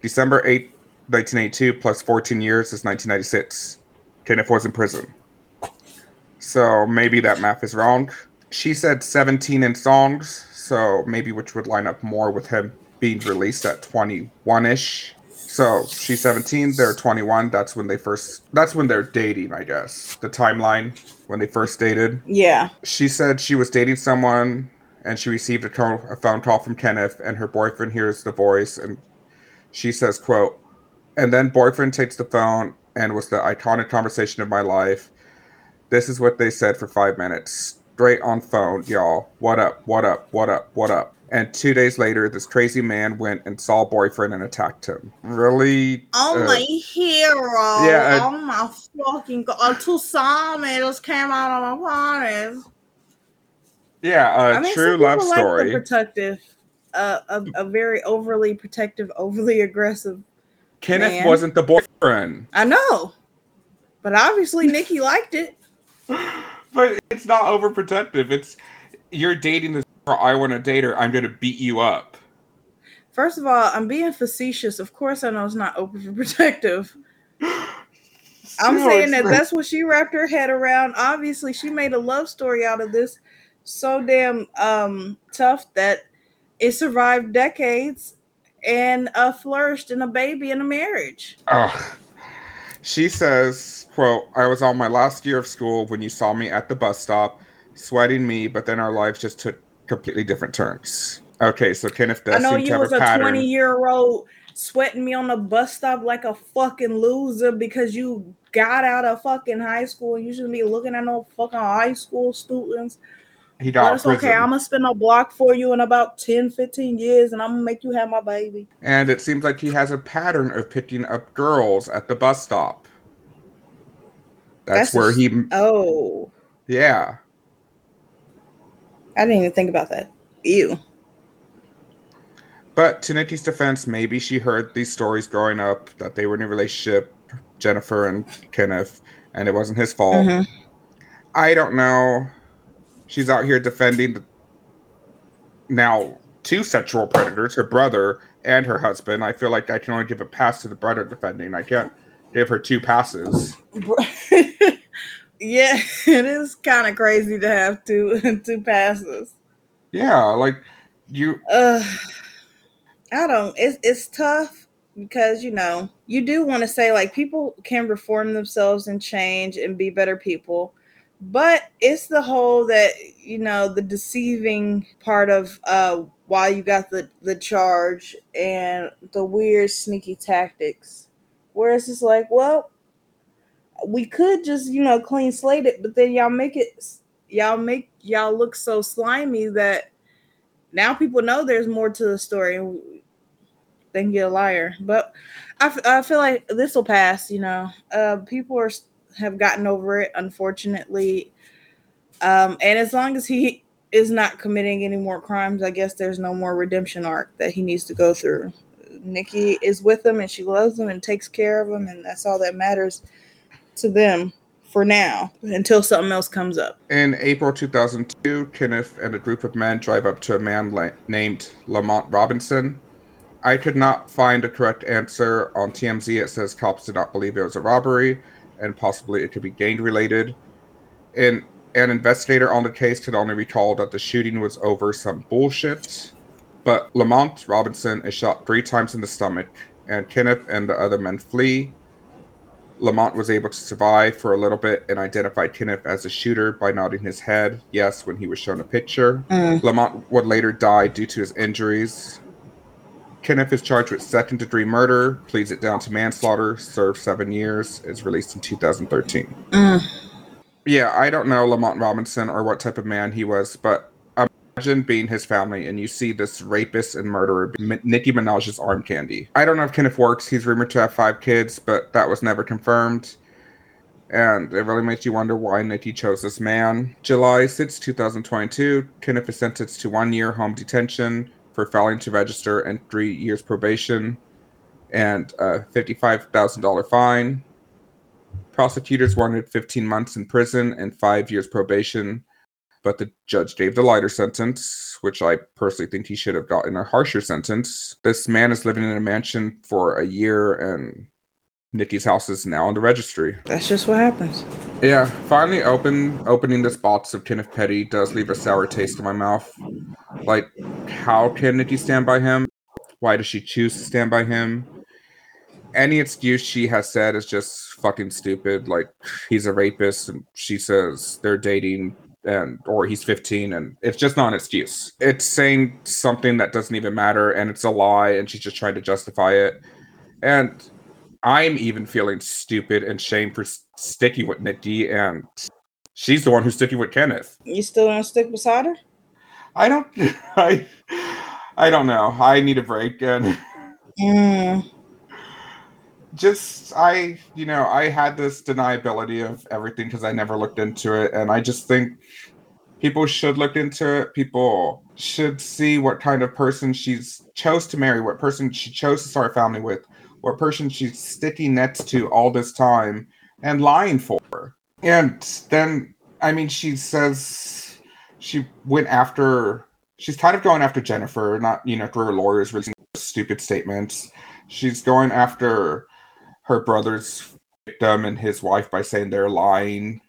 [SPEAKER 2] December 8, 1982 plus 14 years is 1996. Kenneth was in prison. So maybe that math is wrong. She said 17 in songs, so maybe which would line up more with him being released at 21 ish. So she's 17, they're 21. That's when they first, that's when they're dating, I guess. The timeline when they first dated.
[SPEAKER 1] Yeah.
[SPEAKER 2] She said she was dating someone and she received a, call, a phone call from Kenneth and her boyfriend hears the voice and she says, quote, and then boyfriend takes the phone and was the iconic conversation of my life. This is what they said for five minutes. Straight on phone, y'all. What up? What up? What up? What up? And two days later, this crazy man went and saw boyfriend and attacked him. Really?
[SPEAKER 1] Oh uh, my hero! Yeah. Uh, oh my fucking god! Two sawmills came out of my parties.
[SPEAKER 2] Yeah, a I mean, true love story.
[SPEAKER 1] Like protective, uh, a, a very overly protective, overly aggressive.
[SPEAKER 2] Kenneth man. wasn't the boyfriend.
[SPEAKER 1] I know, but obviously Nicki liked it.
[SPEAKER 2] But it's not overprotective. It's you're dating this girl. I want to date her. I'm going to beat you up.
[SPEAKER 1] First of all, I'm being facetious. Of course, I know it's not overprotective. I'm saying that that's what she wrapped her head around. Obviously, she made a love story out of this so damn um, tough that it survived decades and uh, flourished in a baby and a marriage.
[SPEAKER 2] Oh, she says, quote, I was on my last year of school when you saw me at the bus stop, sweating me, but then our lives just took completely different turns. Okay, so Kenneth does I know you was a, a 20
[SPEAKER 1] year old sweating me on the bus stop like a fucking loser because you got out of fucking high school. You shouldn't be looking at no fucking high school students. He it's prison. okay. I'm gonna spin a block for you in about 10, 15 years, and I'm gonna make you have my baby.
[SPEAKER 2] And it seems like he has a pattern of picking up girls at the bus stop. That's, That's where a, he.
[SPEAKER 1] Oh.
[SPEAKER 2] Yeah.
[SPEAKER 1] I didn't even think about that. Ew.
[SPEAKER 2] But to Nicki's defense, maybe she heard these stories growing up that they were in a relationship, Jennifer and Kenneth, and it wasn't his fault. Mm-hmm. I don't know she's out here defending the, now two sexual predators, her brother and her husband. I feel like I can only give a pass to the brother defending. I can't give her two passes.
[SPEAKER 1] yeah, it is kind of crazy to have two two passes.
[SPEAKER 2] Yeah, like you.
[SPEAKER 1] Uh, I don't. It's it's tough because you know you do want to say like people can reform themselves and change and be better people but it's the whole that you know the deceiving part of uh why you got the the charge and the weird sneaky tactics. Where it's like well we could just you know clean slate it but then y'all make it y'all make y'all look so slimy that now people know there's more to the story than get a liar. But I, I feel like this will pass you know. Uh people are have gotten over it, unfortunately. Um, and as long as he is not committing any more crimes, I guess there's no more redemption arc that he needs to go through. Nicki is with him and she loves him and takes care of him, and that's all that matters to them for now until something else comes up.
[SPEAKER 2] In April 2002, Kenneth and a group of men drive up to a man la- named Lamont Robinson. I could not find a correct answer on TMZ. It says cops did not believe it was a robbery and possibly it could be gang related. And an investigator on the case could only recall that the shooting was over some bullshit. But Lamont Robinson is shot three times in the stomach, and Kenneth and the other men flee. Lamont was able to survive for a little bit and identified Kenneth as the shooter by nodding his head, yes, when he was shown a picture. Mm. Lamont would later die due to his injuries. Kenneth is charged with second degree murder, pleads it down to manslaughter, served seven years, is released in 2013. Mm. Yeah, I don't know Lamont Robinson or what type of man he was, but imagine being his family and you see this rapist and murderer, Nicki Minaj's arm candy. I don't know if Kenneth works. He's rumored to have five kids, but that was never confirmed. And it really makes you wonder why Nicki chose this man. July 6, 2022, Kenneth is sentenced to one year home detention for failing to register and three years probation. and a $55,000 fine. Prosecutors wanted 15 months in prison and five years probation, but the judge gave the lighter sentence, which I personally think he should have gotten a harsher sentence. This man is living in a mansion for a year, and Nicki's house is now on the registry.
[SPEAKER 1] That's just what happens.
[SPEAKER 2] Yeah, finally open opening this box of Kenneth Petty does leave a sour taste in my mouth. Like, how can Nikki stand by him? Why does she choose to stand by him? Any excuse she has said is just fucking stupid. Like he's a rapist, and she says they're dating, and or he's 15, and it's just not an excuse. It's saying something that doesn't even matter, and it's a lie, and she's just trying to justify it. And I'm even feeling stupid and shame for sticking with Nicki, and she's the one who's sticking with Kenneth.
[SPEAKER 1] You still want to stick beside her?
[SPEAKER 2] I don't. I. I don't know. I need a break, and
[SPEAKER 1] Mm.
[SPEAKER 2] just I, you know, I had this deniability of everything because I never looked into it, and I just think people should look into it. People should see what kind of person she's chose to marry, what person she chose to start a family with, what person she's sticking next to all this time and lying for. And then, I mean, she says she went after. She's kind of going after Jennifer, not you know through her lawyers releasing stupid statements. She's going after her brother's victim and his wife by saying they're lying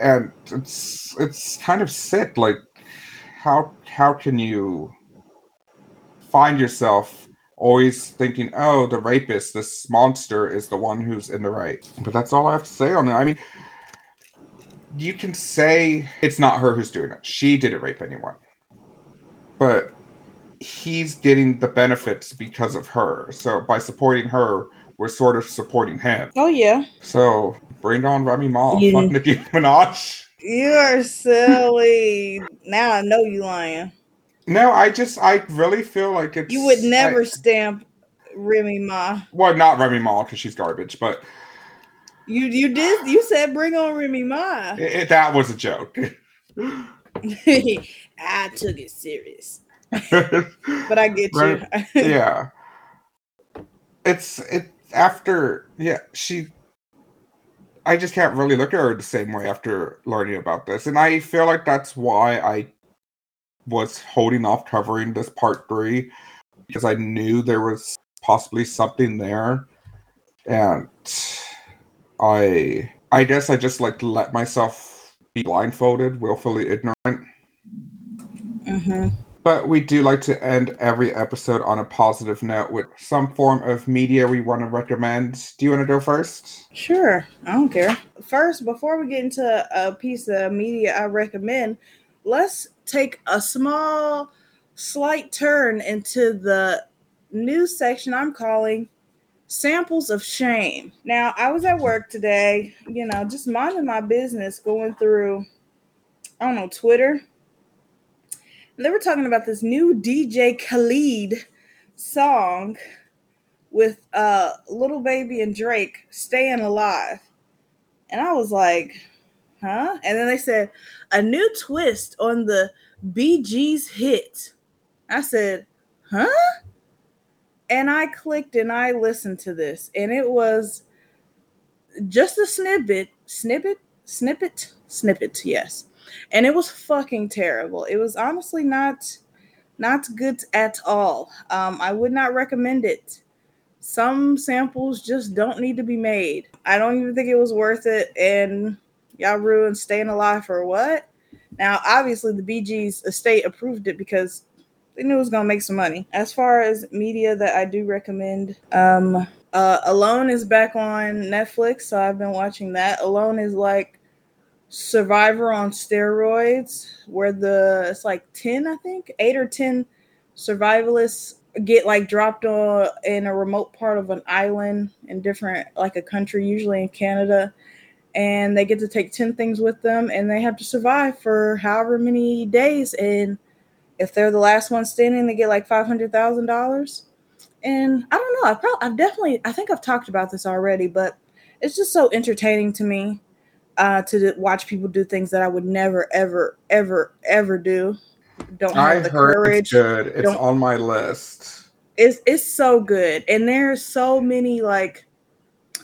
[SPEAKER 2] and it's it's kind of sick like how how can you find yourself always thinking oh the rapist this monster is the one who's in the right but that's all i have to say on it i mean you can say it's not her who's doing it she didn't rape anyone but he's getting the benefits because of her so by supporting her we're sort of supporting him
[SPEAKER 1] Oh yeah.
[SPEAKER 2] so bring on Remy Ma. Fuck Nicki Minaj.
[SPEAKER 1] You are silly. now I know you lying.
[SPEAKER 2] No, I just I really feel like it's
[SPEAKER 1] You would never
[SPEAKER 2] I-
[SPEAKER 1] stamp Remy Ma.
[SPEAKER 2] well, not Remy Ma because she's garbage, but
[SPEAKER 1] You you did you said bring on Remy Ma.
[SPEAKER 2] it, it- that was a joke.
[SPEAKER 1] I took it serious. But I get you.
[SPEAKER 2] yeah, it's it after yeah she. I just can't really look at her the same way after learning about this, and I feel like that's why I was holding off covering this part three because I knew there was possibly something there, and I I guess I just like to let myself be blindfolded, willfully ignorant.
[SPEAKER 1] hmm
[SPEAKER 2] But we do like to end every episode on a positive note with some form of media we want to recommend. Do you want to go first?
[SPEAKER 1] Sure, I don't care. First, before we get into a piece of media I recommend, let's take a small, slight turn into the new section I'm calling samples of shame. Now, I was at work today, you know, just minding my business, going through, I don't know, Twitter. And they were talking about this new DJ Khaled song with uh Lil Baby and Drake staying alive. And I was like, huh? And then they said a new twist on the Bee Gees' hit. I said, huh? And I clicked and I listened to this, and it was just a snippet, snippet, snippet, snippet, yes. And it was fucking terrible. It was honestly not not good at all. Um, I would not recommend it some samples just don't need to be made. I don't even think it was worth it. And y'all ruined staying alive for what? Now, obviously, the Bee Gees' estate approved it because they knew it was gonna make some money. As far as media that I do recommend, um, uh, Alone is back on Netflix, so I've been watching that. Alone is like Survivor on steroids, where the it's like ten, I think, eight or ten survivalists get like dropped on in a remote part of an island in different like a country usually in canada and they get to take 10 things with them and they have to survive for however many days and if they're the last one standing they get like $500000 and i don't know i probably i've definitely i think i've talked about this already but it's just so entertaining to me uh, to watch people do things that i would never ever ever ever do don't have
[SPEAKER 2] I
[SPEAKER 1] the courage
[SPEAKER 2] it's good. It's
[SPEAKER 1] Don't-
[SPEAKER 2] on my list.
[SPEAKER 1] It's it's so good, and there's so many like.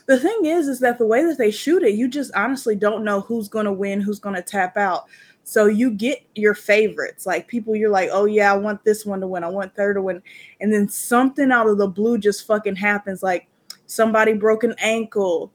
[SPEAKER 1] The thing is, is that the way that they shoot it, you just honestly don't know who's going to win, who's going to tap out. So you get your favorites, like people you're like, oh yeah, I want this one to win, I want third to win, and then something out of the blue just fucking happens, like somebody broke an ankle,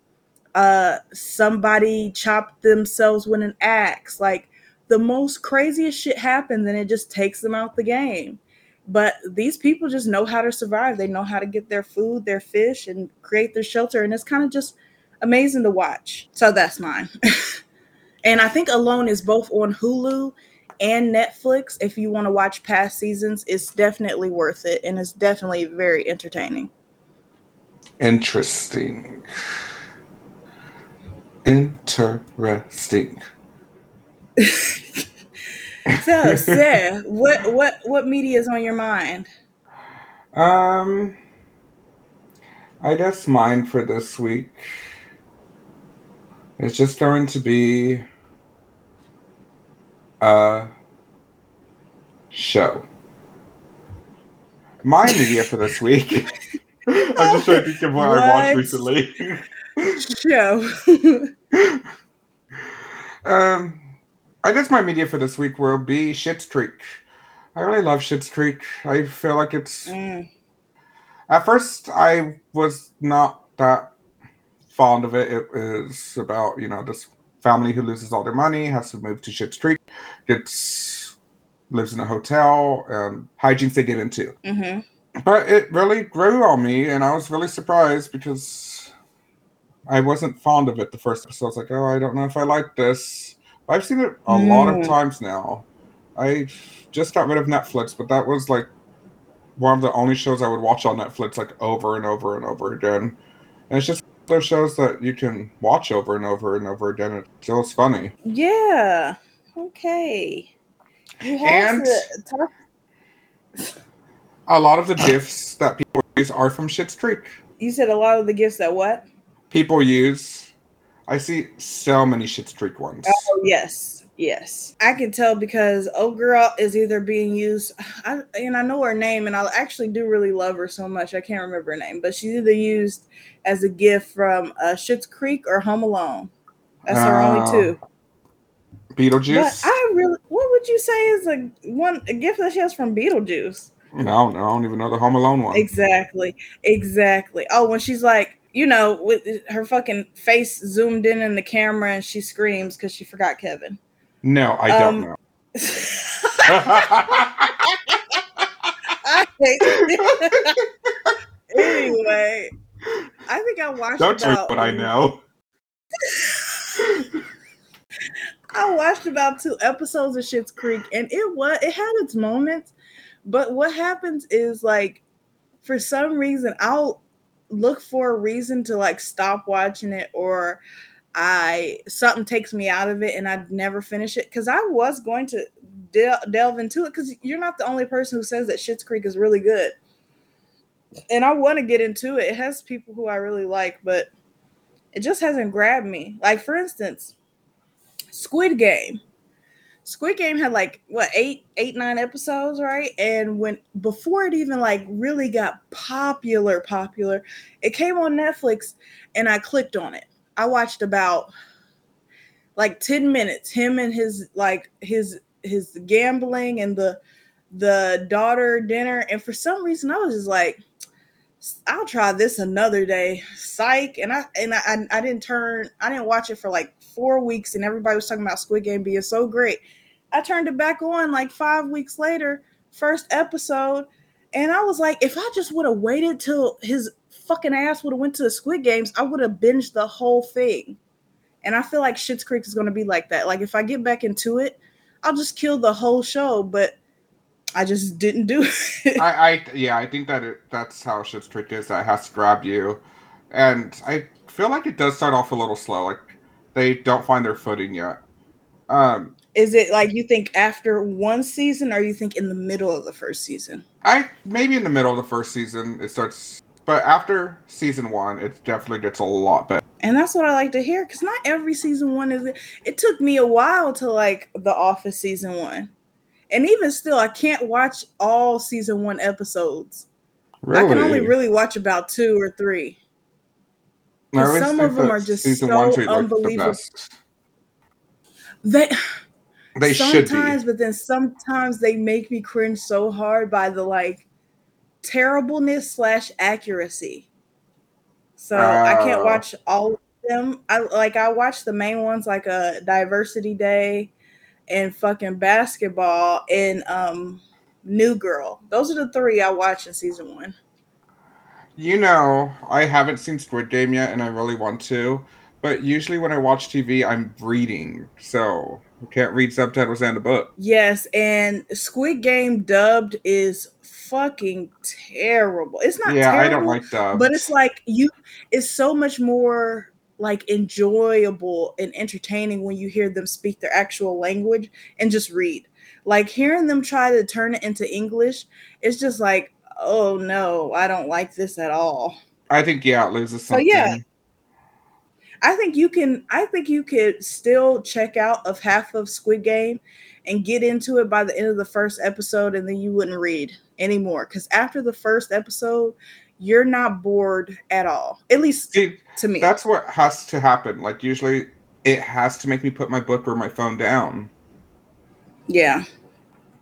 [SPEAKER 1] uh, somebody chopped themselves with an axe, like the most craziest shit happens, and it just takes them out the game. But these people just know how to survive. They know how to get their food, their fish, and create their shelter. And it's kind of just amazing to watch. So that's mine. and I think Alone is both on Hulu and Netflix. If you want to watch past seasons, it's definitely worth it. And it's definitely very entertaining.
[SPEAKER 2] Interesting. Interesting.
[SPEAKER 1] so, Seth, what what what media is on your mind?
[SPEAKER 2] Um, I guess mine for this week is just going to be a show. My media for this week. I'm just trying to think of what, what? I watched recently.
[SPEAKER 1] show.
[SPEAKER 2] um, I guess my media for this week will be Schitt's Creek. I really love Schitt's Creek. I feel like it's. Mm. At first, I was not that fond of it. It is about you know this family who loses all their money, has to move to Schitt's Creek, gets lives in a hotel, and hijinks they get into. Mm-hmm. But it really grew on me, and I was really surprised because I wasn't fond of it the first episode. I was like, oh, I don't know if I like this. I've seen it a mm. lot of mm. times now. I just got rid of Netflix, but that was like one of the only shows I would watch on Netflix like over and over and over again. And it's just those shows that you can watch over and over and over again. It feels funny.
[SPEAKER 1] Yeah. Okay.
[SPEAKER 2] You have and to talk. a lot of the gifts that people use are from Schitt's Creek.
[SPEAKER 1] You said a lot of the gifts that what?
[SPEAKER 2] People use I see so many Schitt's Creek ones.
[SPEAKER 1] Oh yes, yes. I can tell because old girl is either being used, I, and I know her name, and I actually do really love her so much. I can't remember her name, but she's either used as a gift from uh, Schitt's Creek or Home Alone. That's her uh, only two.
[SPEAKER 2] Beetlejuice.
[SPEAKER 1] But I really, what would you say is a one a gift that she has from Beetlejuice?
[SPEAKER 2] No, no, I don't even know the Home Alone one.
[SPEAKER 1] Exactly, exactly. Oh, when she's like, you know, with her fucking face zoomed in in the camera and she screams because she forgot Kevin.
[SPEAKER 2] No, I don't um, know.
[SPEAKER 1] anyway, I think I watched.
[SPEAKER 2] Don't about, what I know.
[SPEAKER 1] I watched about two episodes of Schitt's Creek, and it was it had its moments, but what happens is like, for some reason, I'll look for a reason to like stop watching it or I something takes me out of it and I never finish it because I was going to del- delve into it because you're not the only person who says that Schitt's Creek is really good, and I want to get into it. It has people who I really like, but it just hasn't grabbed me. Like for instance, Squid Game. Squid Game had like what eight, eight, nine episodes, right? And when before it even like really got popular, popular, it came on Netflix and I clicked on it. I watched about like 10 minutes, him and his like his his gambling and the the daughter dinner. And for some reason I was just like, I'll try this another day. Psych. And I and I, I didn't turn I didn't watch it for like four weeks and everybody was talking about Squid Game being so great. I turned it back on like five weeks later, first episode, and I was like, if I just would have waited till his fucking ass would have went to the Squid Games, I would have binged the whole thing. And I feel like Schitt's Creek is going to be like that. Like if I get back into it, I'll just kill the whole show. But I just didn't do
[SPEAKER 2] it. I, I yeah, I think that it, that's how Schitt's Creek is. That has to grab you, and I feel like it does start off a little slow. Like they don't find their footing yet. Um,
[SPEAKER 1] is it like you think after one season, or you think in the middle of the first season?
[SPEAKER 2] I maybe in the middle of the first season it starts, but after season one, it definitely gets a lot better.
[SPEAKER 1] And that's what I like to hear because not every season one is. It took me a while to like The Office season one, and even still, I can't watch all season one episodes
[SPEAKER 2] Really?
[SPEAKER 1] I can only really watch about two or three.
[SPEAKER 2] I
[SPEAKER 1] 'Cause
[SPEAKER 2] always
[SPEAKER 1] some of them are just so
[SPEAKER 2] like, the
[SPEAKER 1] unbelievable. They
[SPEAKER 2] should
[SPEAKER 1] sometimes,
[SPEAKER 2] be.
[SPEAKER 1] but then sometimes they make me cringe so hard by the like terribleness slash accuracy. So I can't
[SPEAKER 2] Oh.
[SPEAKER 1] watch all of them. I like I watch the main ones like a Diversity Day and fucking basketball and um New Girl. Those are the three I watch in season one.
[SPEAKER 2] You know, I haven't seen Squid Game yet, and I really want to. But usually when I watch TV, I'm reading, so can't read subtitles and the book.
[SPEAKER 1] Yes, and Squid Game dubbed is fucking terrible. It's not
[SPEAKER 2] yeah,
[SPEAKER 1] terrible,
[SPEAKER 2] I don't like dubs.
[SPEAKER 1] but it's like you it's so much more like enjoyable and entertaining when you hear them speak their actual language and just read. Like hearing them try to turn it into English, it's just like, oh no, I don't like this at all.
[SPEAKER 2] I think yeah, it loses
[SPEAKER 1] So,
[SPEAKER 2] something.
[SPEAKER 1] yeah. I think you can I think you could still check out of half of Squid Game and get into it by the end of the first episode and then you wouldn't read anymore cuz after the first episode you're not bored at all. At least
[SPEAKER 2] See,
[SPEAKER 1] to me.
[SPEAKER 2] that's what has to happen. Like usually, it has to make me put my book or my phone down.
[SPEAKER 1] yeah,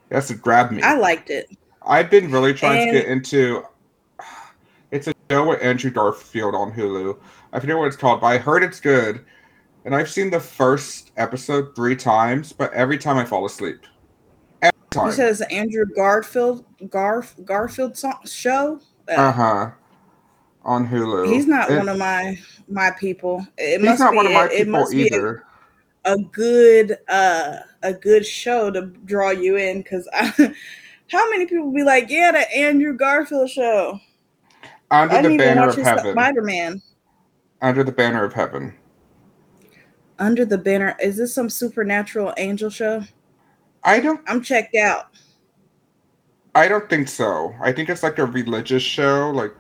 [SPEAKER 2] It has to grab me.
[SPEAKER 1] I liked it.
[SPEAKER 2] I've been really trying
[SPEAKER 1] And-
[SPEAKER 2] to get into. It's a show with Andrew Garfield on Hulu. I forget what it's called, but I heard it's good, and I've seen the first episode three times, but every time I fall asleep. Every time.
[SPEAKER 1] Andrew Garfield Garf Garfield song, show. Uh,
[SPEAKER 2] Uh huh. On Hulu.
[SPEAKER 1] he's not
[SPEAKER 2] It-
[SPEAKER 1] one of my my people. It
[SPEAKER 2] He's
[SPEAKER 1] must
[SPEAKER 2] not
[SPEAKER 1] be
[SPEAKER 2] one of my
[SPEAKER 1] it, it
[SPEAKER 2] people
[SPEAKER 1] a-
[SPEAKER 2] either.
[SPEAKER 1] a good uh a good show to draw you in because how many people be like yeah the andrew garfield show
[SPEAKER 2] Under
[SPEAKER 1] i
[SPEAKER 2] the
[SPEAKER 1] didn't even
[SPEAKER 2] banner
[SPEAKER 1] watch
[SPEAKER 2] of heaven.
[SPEAKER 1] spider-man
[SPEAKER 2] Under the banner of heaven.
[SPEAKER 1] under the banner is this some supernatural angel show
[SPEAKER 2] I don't.
[SPEAKER 1] i'm checked out
[SPEAKER 2] I don't think so. I think it's like a religious show, like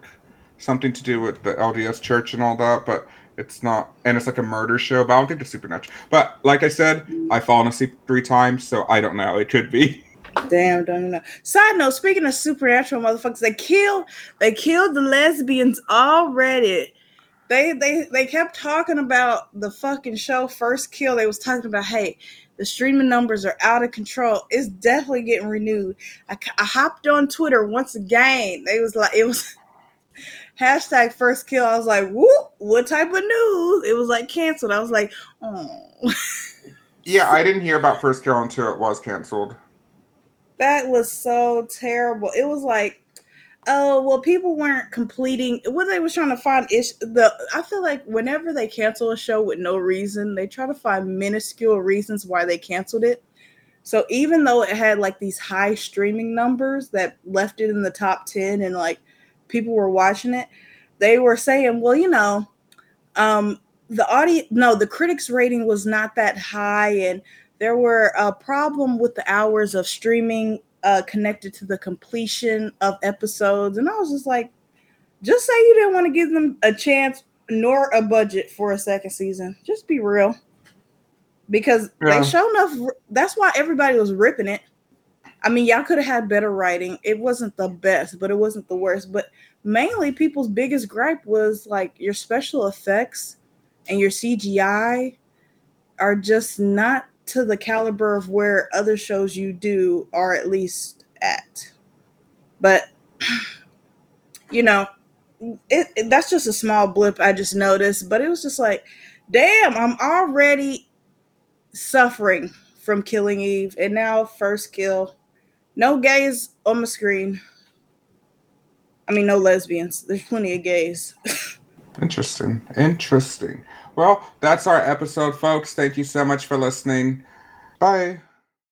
[SPEAKER 2] something to do with the LDS Church and all that, but it's not. And it's like a murder show, but I don't think it's supernatural. But like I said, I've fallen asleep three times, so I don't know. It could be.
[SPEAKER 1] damn don't know side note speaking of supernatural motherfuckers they killed they killed the lesbians already they they they kept talking about the fucking show first kill. They was talking about hey the streaming numbers are out of control. It's definitely getting renewed. I, I hopped on twitter once again. They was like it was hashtag first kill. I was like whoop what type of news? It was like canceled. I was like oh.
[SPEAKER 2] Yeah, I didn't hear about First Kill until it was canceled.
[SPEAKER 1] that was so terrible. It was like oh well people weren't completing what they was trying to find is the i feel like whenever they cancel a show with no reason they try to find minuscule reasons why they canceled it. So even though it had like these high streaming numbers that left it in the top 10 and like people were watching it they were saying well you know um the audience no the critics rating was not that high and there were a problem with the hours of streaming uh, connected to the completion of episodes. And i was just like just say you didn't want to give them a chance nor a budget for a second season. Just be real. Because
[SPEAKER 2] Yeah.
[SPEAKER 1] they show enough that's why everybody was ripping it. I mean y'all could have had better writing. It wasn't the best but it wasn't the worst. But mainly people's biggest gripe was like your special effects and your cgi are just not to the caliber of where other shows you do are at least at. But you know, it, it- that's just a small blip I just noticed, but it was just like, damn, I'm already suffering from killing Eve and now first kill. No gays on the screen. I mean no lesbians. There's plenty of gays.
[SPEAKER 2] Interesting. Interesting. Well, that's our episode, folks. Thank you so much for listening. Bye.